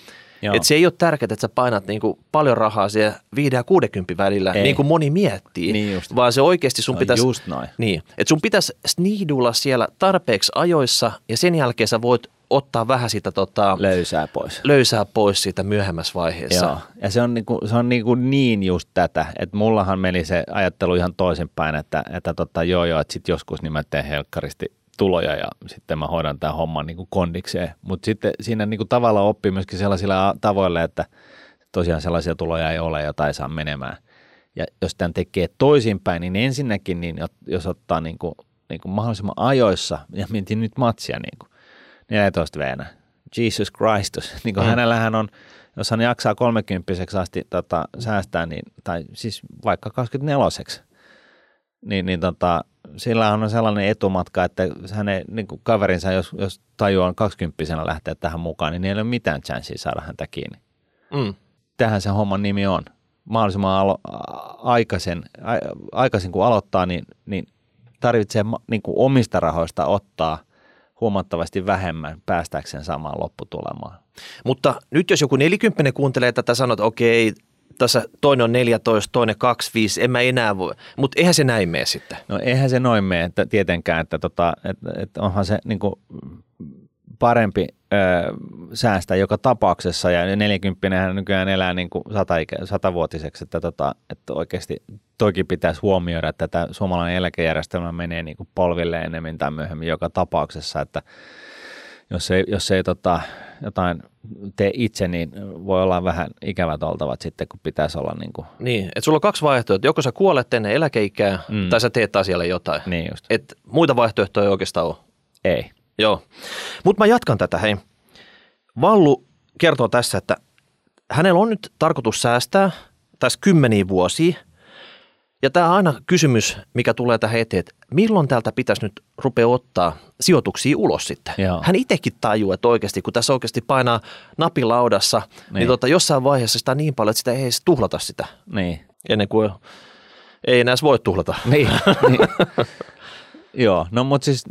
Joo. Että se ei ole tärkeää, että sä painat niinku paljon rahaa siellä 5 ja 60 välillä, Ei. niin kuin moni miettii, Niin just. vaan se oikeasti sun No pitäisi, just noin. niin, että sun pitäisi sniidulla siellä tarpeeksi ajoissa ja sen jälkeen sä voit ottaa vähän sitä tota, löysää pois. löysää pois siitä myöhemmässä vaiheessa. Joo, ja se on, niinku, se on niinku niin just tätä, että mullahan meni se ajattelu ihan toisinpäin, että, että tota, joo joo, että sitten joskus niin mä teen helkkaristi tuloja ja sitten mä hoidan tämän homman niinku kondikseen, mutta sitten siinä niinku tavallaan oppii myöskin sellaisilla tavoilla, että tosiaan sellaisia tuloja ei ole, jota ei saa menemään. Ja jos tämän tekee toisinpäin, niin ensinnäkin, niin jos ottaa niinku, niinku mahdollisimman ajoissa, ja mietin nyt matsia niinku, 14 veenä, Jesus Christus, *laughs* niin kuin mm. hänellähän on, jos hän jaksaa 30 asti tota, säästää, niin, tai siis vaikka 24 niin, niin tota, sillä on sellainen etumatka, että hänen niin kuin kaverinsa, jos, jos tajuaa 20 lähteä tähän mukaan, niin ei ole mitään chanssiä saada häntä kiinni. Mm. Tähän se homman nimi on. mahdollisimman alo- aikaisen, a- aikaisin kun aloittaa, niin, niin tarvitsee niin kuin omista rahoista ottaa huomattavasti vähemmän päästäkseen samaan lopputulemaan. Mutta nyt jos joku nelikymppinen kuuntelee tätä, sanoo, että okei, tässä toinen on 14, toinen 25, en mä enää voi. Mutta eihän se näin mene sitten. No eihän se noin mene että tietenkään, että, tota, että, että onhan se niin kuin parempi ö, säästää joka tapauksessa ja 40 hän nykyään elää niin kuin sata, satavuotiseksi, että, tota, että oikeasti toki pitäisi huomioida, että tämä suomalainen eläkejärjestelmä menee niin kuin polville enemmän tai myöhemmin joka tapauksessa, että jos ei, jos ei tota, jotain tee itse, niin voi olla vähän ikävät oltavat sitten, kun pitäisi olla niin kuin. Niin, että sulla on kaksi vaihtoehtoa, että joko sä kuolet ennen eläkeikää mm. tai sä teet asialle jotain. Niin just. Et muita vaihtoehtoja ei oikeastaan ole. Ei. Joo, mutta mä jatkan tätä, hei. Vallu kertoo tässä, että hänellä on nyt tarkoitus säästää tässä kymmeniä vuosia. Ja tämä on aina kysymys, mikä tulee tähän eteen, että milloin täältä pitäisi nyt rupea ottaa sijoituksia ulos sitten. Joo. Hän itsekin tajuu, että oikeasti, kun tässä oikeasti painaa napilaudassa, niin, niin tota, jossain vaiheessa sitä niin paljon, että sitä ei edes tuhlata sitä. Niin. Ennen kuin ei enää voi tuhlata. *laughs* Niin, niin. Joo, no mutta siis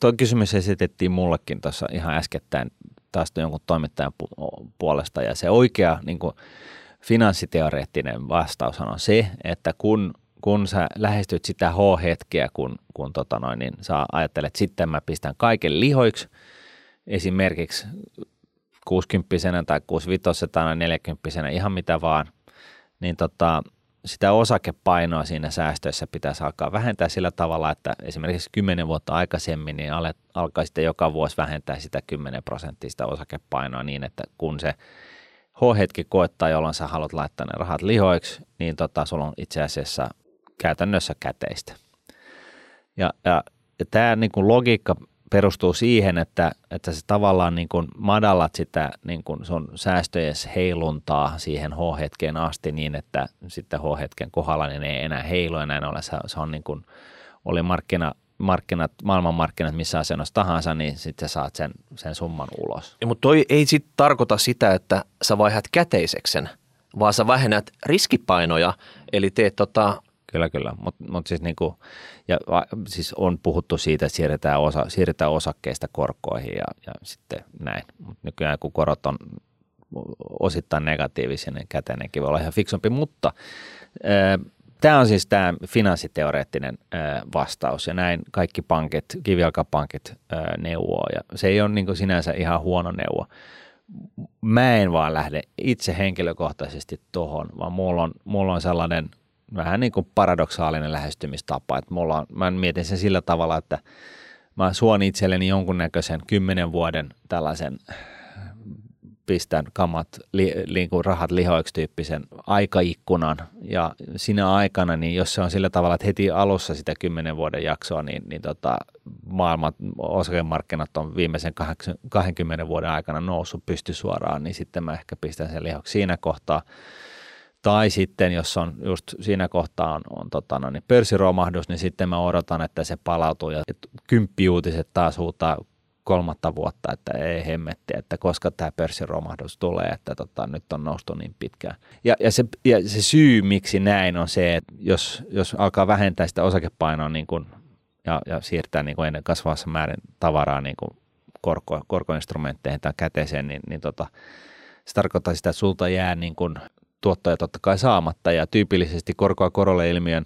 tuo kysymys esitettiin mullekin tuossa ihan äskettäin taas jonkun toimittajan pu- puolesta ja se oikea niin kuin, finanssiteoreettinen vastaus on se, että kun, kun sä lähestyt sitä H-hetkeä, kun, kun tota noin, niin sä ajattelet, että sitten mä pistän kaiken lihoiksi, esimerkiksi 60 tai 65 tai 40 ihan mitä vaan, niin tota, sitä osakepainoa siinä säästöissä pitäisi alkaa vähentää sillä tavalla, että esimerkiksi 10 vuotta aikaisemmin niin alkaa sitten joka vuosi vähentää sitä 10 prosenttista osakepainoa niin, että kun se H-hetki koettaa, jolloin sä haluat laittaa ne rahat lihoiksi, niin tota, sulla on itse asiassa käytännössä käteistä. Ja, ja, ja tämä niin logiikka perustuu siihen, että, että sä tavallaan niin kuin madallat sitä niin kuin sun säästöjen heiluntaa siihen H-hetkeen asti niin, että sitten H-hetken kohdalla niin ei enää heilu näin ollen se, se on niin kuin, oli markkina, markkinat, maailmanmarkkinat missä asennossa tahansa, niin sitten sä saat sen, sen summan ulos. Ja, mutta toi ei sitten tarkoita sitä, että sä vaihdat käteiseksen, vaan sä vähennät riskipainoja, eli teet tota Kyllä, kyllä. Mutta mut siis, niinku, ja, siis on puhuttu siitä, että siirretään, osa, siirretään osakkeista korkoihin ja, ja sitten näin. Mutta nykyään kun korot on osittain negatiivisia, niin käteinenkin voi olla ihan fiksumpi. Mutta tämä on siis tämä finanssiteoreettinen ää, vastaus ja näin kaikki pankit, kivijalkapankit neuvoo ja se ei ole niin sinänsä ihan huono neuvo. Mä en vaan lähde itse henkilökohtaisesti tuohon, vaan mulla on, mulla on sellainen – vähän niin kuin paradoksaalinen lähestymistapa. Että mulla on, mä mietin sen sillä tavalla, että mä suon itselleni jonkunnäköisen kymmenen vuoden tällaisen pistän kamat, li, li, kuin rahat lihoiksi tyyppisen aikaikkunan. Ja siinä aikana, niin jos se on sillä tavalla, että heti alussa sitä kymmenen vuoden jaksoa, niin, niin tota, maailmat, osakemarkkinat on viimeisen 20 vuoden aikana noussut pystysuoraan, niin sitten mä ehkä pistän sen lihoksi siinä kohtaa. Tai sitten, jos on just siinä kohtaa on, on tota, no, niin pörssiromahdus, niin sitten mä odotan, että se palautuu ja kymppiuutiset taas huutaa kolmatta vuotta, että ei hemmetti, että koska tämä pörssiromahdus tulee, että tota, nyt on noustu niin pitkään. Ja, ja, se, ja se syy, miksi näin on se, että jos, jos alkaa vähentää sitä osakepainoa niin kuin, ja, ja siirtää niin kuin ennen kasvavassa määrin tavaraa niin kuin korko, korkoinstrumentteihin tai käteeseen, niin, niin tota, se tarkoittaa sitä, että sulta jää niin kuin tuottoja totta kai saamatta ja tyypillisesti korkoa korolle ilmiön,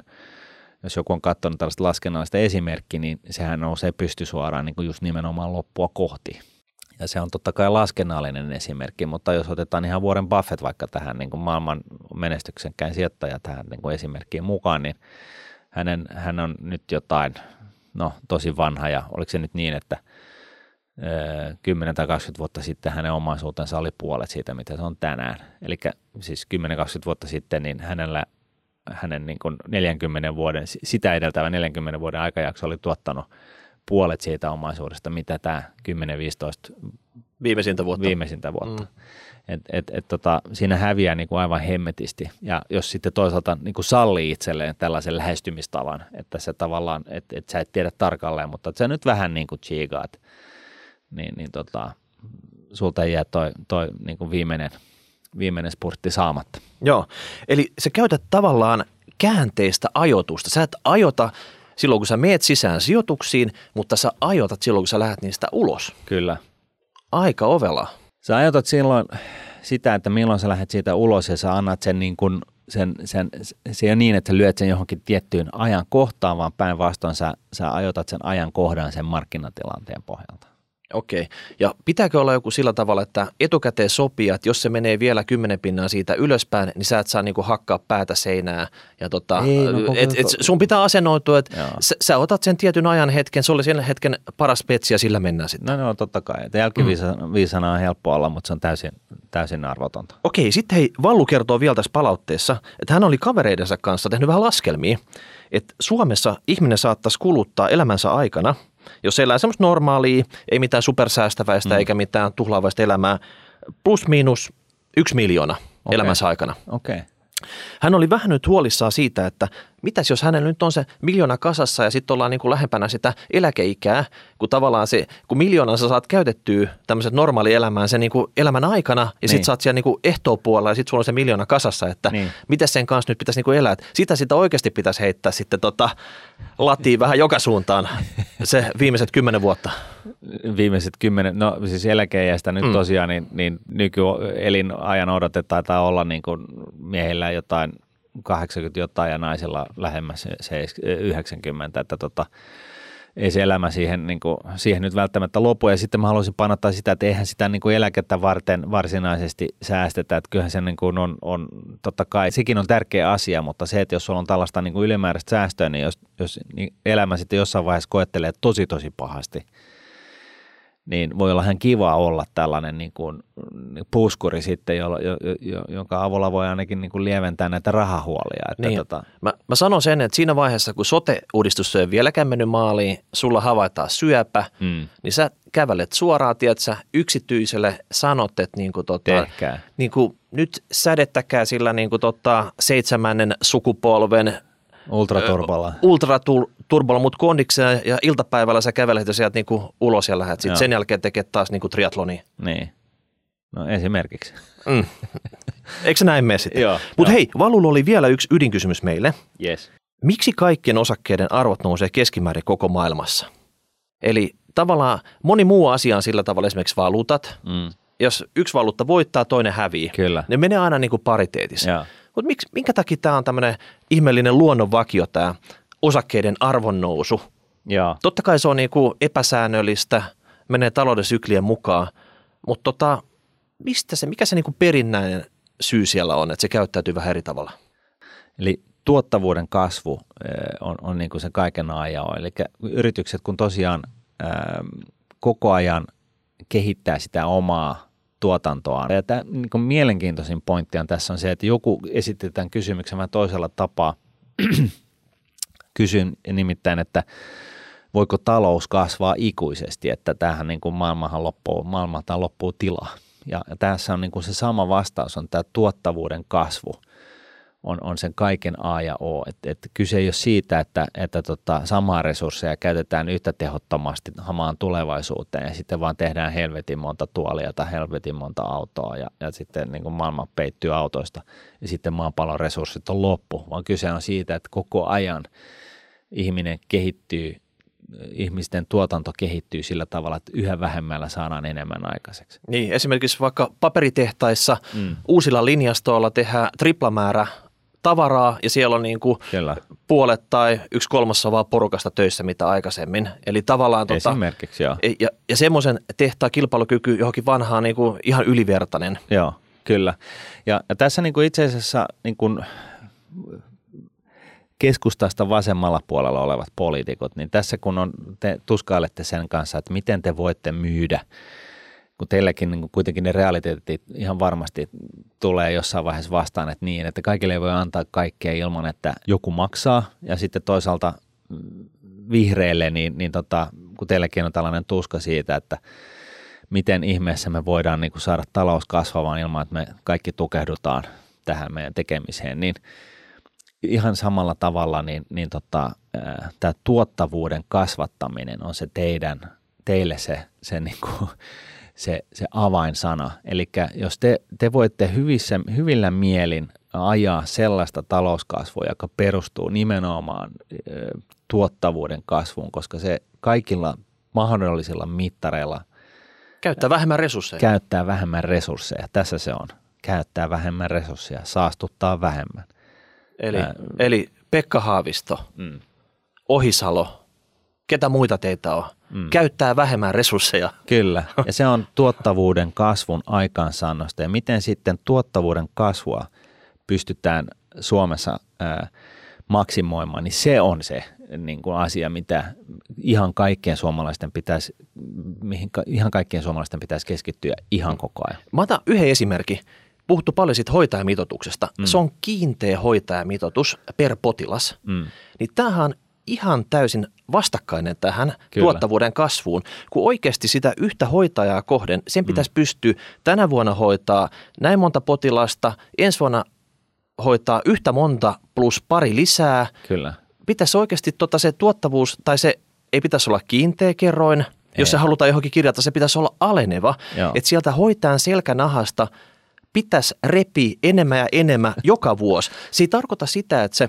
jos joku on katsonut tällaista laskennallista esimerkkiä, niin sehän nousee pystysuoraan niin kuin just nimenomaan loppua kohti. Ja se on totta kai laskennallinen esimerkki, mutta jos otetaan ihan vuoden Buffett vaikka tähän niin kuin maailman menestyksenkään sijoittaja tähän niin kuin esimerkkiin mukaan, niin hänen, hän on nyt jotain, no tosi vanha ja oliko se nyt niin, että – 10 tai 20 vuotta sitten hänen omaisuutensa oli puolet siitä, mitä se on tänään. Eli siis 10-20 vuotta sitten niin hänellä, hänen niin kuin 40 vuoden, sitä edeltävä 40 vuoden aikajakso oli tuottanut puolet siitä omaisuudesta, mitä tämä 10-15 viimeisintä vuotta. Viimeisintä vuotta. Mm. Et, et, et, tota, siinä häviää niin kuin aivan hemmetisti. Ja jos sitten toisaalta niin kuin sallii itselleen tällaisen lähestymistavan, että se tavallaan, että et sä et tiedä tarkalleen, mutta sä nyt vähän niin kuin chigaat, niin, niin tota, sulta ei jää toi, toi niin kuin viimeinen, viimeinen spurtti saamatta. Joo, eli sä käytät tavallaan käänteistä ajoitusta. Sä et ajota silloin, kun sä meet sisään sijoituksiin, mutta sä ajotat silloin, kun sä lähdet niistä ulos. Kyllä. Aika ovela. Sä ajotat silloin sitä, että milloin sä lähdet siitä ulos ja sä annat sen niin kuin sen, sen, se ei ole niin, että sä lyöt sen johonkin tiettyyn ajan kohtaan, vaan päinvastoin sä, sä ajotat sen ajan kohdan sen markkinatilanteen pohjalta. Okei. Ja pitääkö olla joku sillä tavalla, että etukäteen sopii, että jos se menee vielä kymmenen pinnaa siitä ylöspäin, niin sä et saa niinku hakkaa päätä seinää. Ja tota, Ei, no, et, et, sun pitää asennoitua, että sä, sä, otat sen tietyn ajan hetken, se oli sen hetken paras petsi ja sillä mennään sitten. No, no totta kai. Jälkiviisana mm. on helppo olla, mutta se on täysin, täysin arvotonta. Okei, sitten hei, Vallu kertoo vielä tässä palautteessa, että hän oli kavereidensa kanssa tehnyt vähän laskelmia, että Suomessa ihminen saattaisi kuluttaa elämänsä aikana – jos elää semmoista normaalia, ei mitään supersäästäväistä mm. eikä mitään tuhlaavaista elämää, plus miinus yksi miljoona okay. elämänsä aikana. Okay. Hän oli vähän nyt huolissaan siitä, että mitäs jos hänellä nyt on se miljoona kasassa ja sitten ollaan niin kuin lähempänä sitä eläkeikää, kun tavallaan se, kun miljoonan sä saat käytettyä tämmöiset normaali elämään sen niin kuin elämän aikana ja niin. sitten sä oot siellä niin kuin ehtoopuolella ja sitten sulla on se miljoona kasassa, että niin. miten sen kanssa nyt pitäisi niin kuin elää. Sitä sitä oikeasti pitäisi heittää sitten tota latiin vähän joka suuntaan se viimeiset kymmenen vuotta. Viimeiset kymmenen, no siis eläkeijästä nyt mm. tosiaan, niin, niin nykyelinajan odote taitaa olla niin kuin miehillä jotain 80 jotain ja naisilla lähemmäs 90, että tota, ei se elämä siihen, niin kuin, siihen nyt välttämättä lopu. Ja sitten mä haluaisin painottaa sitä, että eihän sitä niin kuin eläkettä varten varsinaisesti säästetä. Että kyllähän se niin kuin on, on, totta kai, sekin on tärkeä asia, mutta se, että jos sulla on tällaista niin kuin ylimääräistä säästöä, niin jos, jos niin elämä sitten jossain vaiheessa koettelee tosi tosi pahasti – niin voi olla ihan kiva olla tällainen niin kuin puskuri sitten, jo, jo, jo, jonka avulla voi ainakin niin kuin lieventää näitä rahahuolia. Että niin. tota... mä, mä sanon sen, että siinä vaiheessa, kun sote-uudistus ei vieläkään mennyt maaliin, sulla havaitaan syöpä, mm. niin sä kävelet suoraan, tiedätkö, yksityiselle sanot, että niin kuin, tota, niin kuin, nyt sädettäkää sillä niin kuin, tota, seitsemännen sukupolven Ultraturbolla. Ultraturbolla, mutta kondikseen ja iltapäivällä sä kävelet ja sieltä niinku ulos ja lähdet. Sitten sen jälkeen tekee taas niinku triatloni. Niin. No esimerkiksi. Mm. *laughs* Eikö se näin mene sitten? Mutta hei, Valulla oli vielä yksi ydinkysymys meille. Yes. Miksi kaikkien osakkeiden arvot nousee keskimäärin koko maailmassa? Eli tavallaan moni muu asia on sillä tavalla esimerkiksi valuutat. Mm. Jos yksi valuutta voittaa, toinen hävii. Kyllä. Ne menee aina niin kuin pariteetissa. Mutta miksi, minkä takia tämä on tämmöinen ihmeellinen luonnonvakio, tämä osakkeiden arvonnousu? Ja. Totta kai se on niin kuin epäsäännöllistä, menee talouden syklien mukaan, mutta tota, mistä se, mikä se niin kuin perinnäinen syy siellä on, että se käyttäytyy vähän eri tavalla? Eli tuottavuuden kasvu eh, on, on niin kuin se kaiken ajan. Eli yritykset kun tosiaan ää, koko ajan kehittää sitä omaa tuotantoaan. Ja tämä niin mielenkiintoisin pointti on tässä on se, että joku esitetään kysymyksen vähän toisella tapaa. *clears throat* Kysyn nimittäin, että voiko talous kasvaa ikuisesti, että tähän niin kuin maailmahan loppuu, maailmalta loppuu tilaa. Ja tässä on niin kuin se sama vastaus, on tämä tuottavuuden kasvu – on, on sen kaiken A ja O. Et, et kyse ei ole siitä, että, että tota, samaa resursseja käytetään yhtä tehottomasti hamaan tulevaisuuteen ja sitten vaan tehdään helvetin monta tuolia tai helvetin monta autoa ja, ja sitten niin kuin maailma peittyy autoista ja sitten maapallon resurssit on loppu, vaan kyse on siitä, että koko ajan ihminen kehittyy ihmisten tuotanto kehittyy sillä tavalla, että yhä vähemmällä saadaan enemmän aikaiseksi. Niin, esimerkiksi vaikka paperitehtaissa mm. uusilla linjastoilla tehdään triplamäärä tavaraa ja siellä on niin kuin puolet tai yksi kolmassa vaan porukasta töissä mitä aikaisemmin. Eli tavallaan tota, Esimerkiksi, joo. Ja, ja semmoisen tehtaan kilpailukyky johonkin vanhaan niin kuin ihan ylivertainen. Joo, kyllä. Ja, ja tässä niin kuin itse asiassa niin kuin keskustasta vasemmalla puolella olevat poliitikot, niin tässä kun on, te tuskailette sen kanssa, että miten te voitte myydä – kun teilläkin niin kuitenkin ne realiteetit ihan varmasti tulee jossain vaiheessa vastaan, että niin, että kaikille ei voi antaa kaikkea ilman, että joku maksaa. Ja sitten toisaalta mm, vihreille, niin, niin tota, kun teilläkin on tällainen tuska siitä, että miten ihmeessä me voidaan niin kuin saada talous kasvamaan ilman, että me kaikki tukehdutaan tähän meidän tekemiseen, niin ihan samalla tavalla niin, niin tota, tämä tuottavuuden kasvattaminen on se teidän, teille se, se niin kuin se, se avainsana. Eli jos te, te voitte hyvissä, hyvillä mielin ajaa sellaista talouskasvua, joka perustuu nimenomaan tuottavuuden kasvuun, koska se kaikilla mahdollisilla mittareilla käyttää vähemmän resursseja. Käyttää vähemmän resursseja. Tässä se on. Käyttää vähemmän resursseja, saastuttaa vähemmän. Eli, Ää, eli Pekka Haavisto, mm. Ohisalo, ketä muita teitä on? Mm. Käyttää vähemmän resursseja. Kyllä, *laughs* ja se on tuottavuuden kasvun aikaansaannosta. Ja miten sitten tuottavuuden kasvua pystytään Suomessa ää, maksimoimaan, niin se on se niin kuin asia, mitä ihan kaikkien suomalaisten pitäisi, mihin ihan kaikkien suomalaisten pitäisi keskittyä ihan koko ajan. Mä otan yhden esimerkin. Puhuttu paljon siitä hoitajamitoituksesta. Mm. Se on kiinteä hoitajamitoitus per potilas. Mm. Niin tämähän on ihan täysin vastakkainen tähän Kyllä. tuottavuuden kasvuun, kun oikeasti sitä yhtä hoitajaa kohden, sen pitäisi mm. pystyä tänä vuonna hoitaa näin monta potilasta, ensi vuonna hoitaa yhtä monta plus pari lisää. Kyllä. Pitäisi oikeasti tota se tuottavuus, tai se ei pitäisi olla kiinteä kerroin, ei. jos se halutaan johonkin kirjata, se pitäisi olla aleneva. Että sieltä hoitajan selkänahasta pitäisi repi enemmän ja enemmän joka vuosi. Se ei tarkoita sitä, että se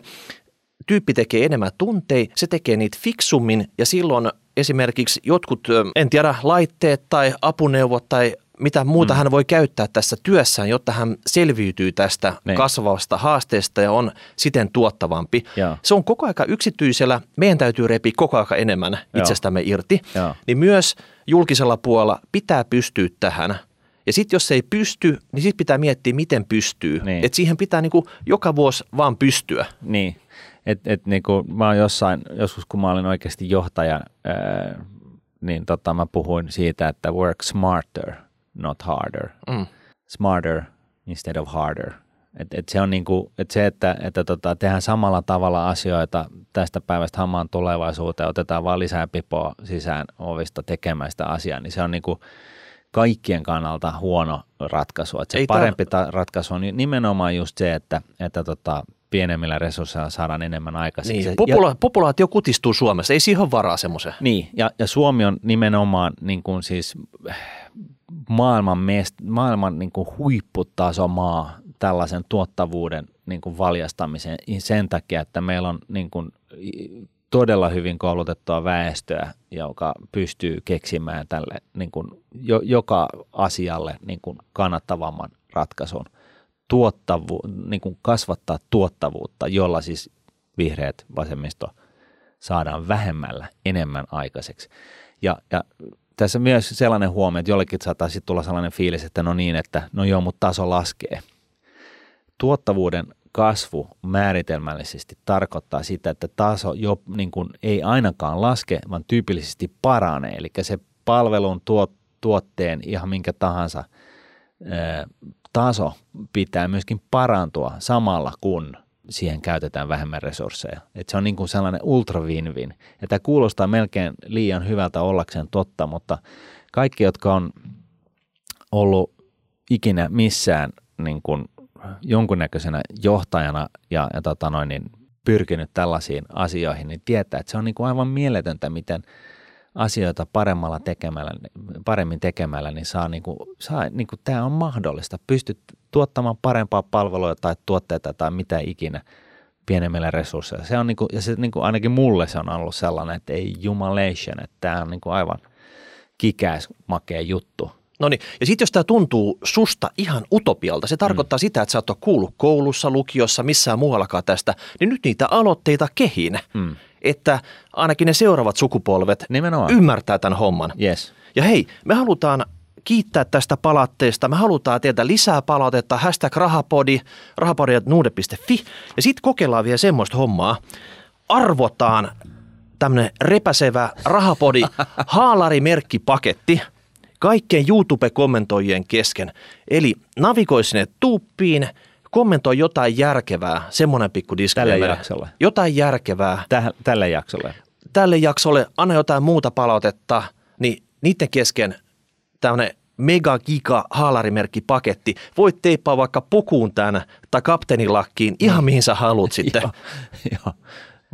tyyppi tekee enemmän tunteja, se tekee niitä fiksummin ja silloin esimerkiksi jotkut, en tiedä, laitteet tai apuneuvot tai mitä muuta mm. hän voi käyttää tässä työssään, jotta hän selviytyy tästä niin. kasvavasta haasteesta ja on siten tuottavampi. Ja. Se on koko aika yksityisellä, meidän täytyy repiä koko aika enemmän itsestämme ja. irti, ja. niin myös julkisella puolella pitää pystyä tähän. Ja sitten jos ei pysty, niin sitten pitää miettiä, miten pystyy. Niin. Että siihen pitää niinku joka vuosi vaan pystyä. Niin, että et niinku, mä oon jossain, joskus kun mä olin oikeasti johtaja, ää, niin tota, mä puhuin siitä, että work smarter – not harder. Mm. Smarter instead of harder. Et, et se on niinku, et se, että, että tota, tehdään samalla tavalla asioita tästä päivästä hamaan tulevaisuuteen, otetaan vaan lisää pipoa sisään ovista tekemään sitä asiaa, niin se on niinku kaikkien kannalta huono ratkaisu. Et se Ei parempi ta- ratkaisu on nimenomaan just se, että, että tota, pienemmillä resursseilla saadaan enemmän aikaiseksi. Niin, popula- ja, populaatio kutistuu Suomessa, ei siihen varaa semmoiseen. Niin, ja, ja Suomi on nimenomaan niin kuin siis maailman, mest, maailman niin kuin huipputaso maa tällaisen tuottavuuden niin kuin valjastamiseen sen takia, että meillä on niin kuin todella hyvin koulutettua väestöä, joka pystyy keksimään tälle niin kuin jo, joka asialle niin kuin kannattavamman ratkaisun. Tuottavu, niin kuin kasvattaa tuottavuutta, jolla siis vihreät vasemmisto saadaan vähemmällä enemmän aikaiseksi. Ja, ja tässä myös sellainen huomio, että jollekin saattaa sitten tulla sellainen fiilis, että no niin, että no joo, mutta taso laskee. Tuottavuuden kasvu määritelmällisesti tarkoittaa sitä, että taso jo niin kuin ei ainakaan laske, vaan tyypillisesti paranee. Eli se palvelun tuot, tuotteen ihan minkä tahansa taso pitää myöskin parantua samalla kun – siihen käytetään vähemmän resursseja. Et se on niin kuin sellainen ultra win-win. Ja tämä kuulostaa melkein liian hyvältä ollakseen totta, mutta kaikki, jotka on ollut ikinä missään niin kuin jonkunnäköisenä johtajana ja, ja tota noin, niin pyrkinyt tällaisiin asioihin, niin tietää, että se on niin kuin aivan mieletöntä, miten asioita paremmalla tekemällä, paremmin tekemällä, niin saa, niin kuin, saa niin kuin, tämä on mahdollista. Pystyt tuottamaan parempaa palvelua tai tuotteita tai mitä ikinä pienemmillä resursseilla. Se on niin kuin, ja se niin kuin ainakin mulle se on ollut sellainen, että ei jumalation, että tämä on niin kuin aivan kikäis makea juttu. No niin, ja sitten jos tämä tuntuu susta ihan utopialta, se tarkoittaa mm. sitä, että sä oot kuullut koulussa, lukiossa, missään muuallakaan tästä, niin nyt niitä aloitteita kehin, mm. Että ainakin ne seuraavat sukupolvet Nimenomaan. ymmärtää tämän homman. Yes. Ja hei, me halutaan kiittää tästä palautteesta. Me halutaan teiltä lisää palautetta, hashtag rahapodi, rahapodi.nuude.fi. Ja sitten kokeillaan vielä semmoista hommaa. Arvotaan tämmöinen repäsevä rahapodi *laughs* haalarimerkkipaketti kaikkien YouTube-kommentoijien kesken. Eli navigoi sinne tuuppiin, kommentoi jotain järkevää, semmoinen pikku disclaimer. Tälle jaksolle. Jotain järkevää. Täh, tälle jaksolle. Tälle jaksolle, anna jotain muuta palautetta, niin niiden kesken tämmöinen mega giga haalarimerkki paketti. Voit teippaa vaikka pukuun tämän tai kapteenilakkiin ihan mihin sä haluat *laughs* sitten. joo, jo.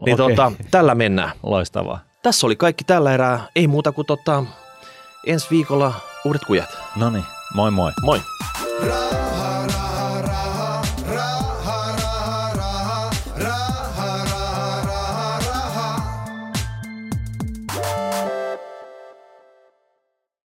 Niin okay. tota, tällä mennään. Loistavaa. Tässä oli kaikki tällä erää. Ei muuta kuin tota, ensi viikolla uudet kujat. No niin, moi moi. Moi! Radio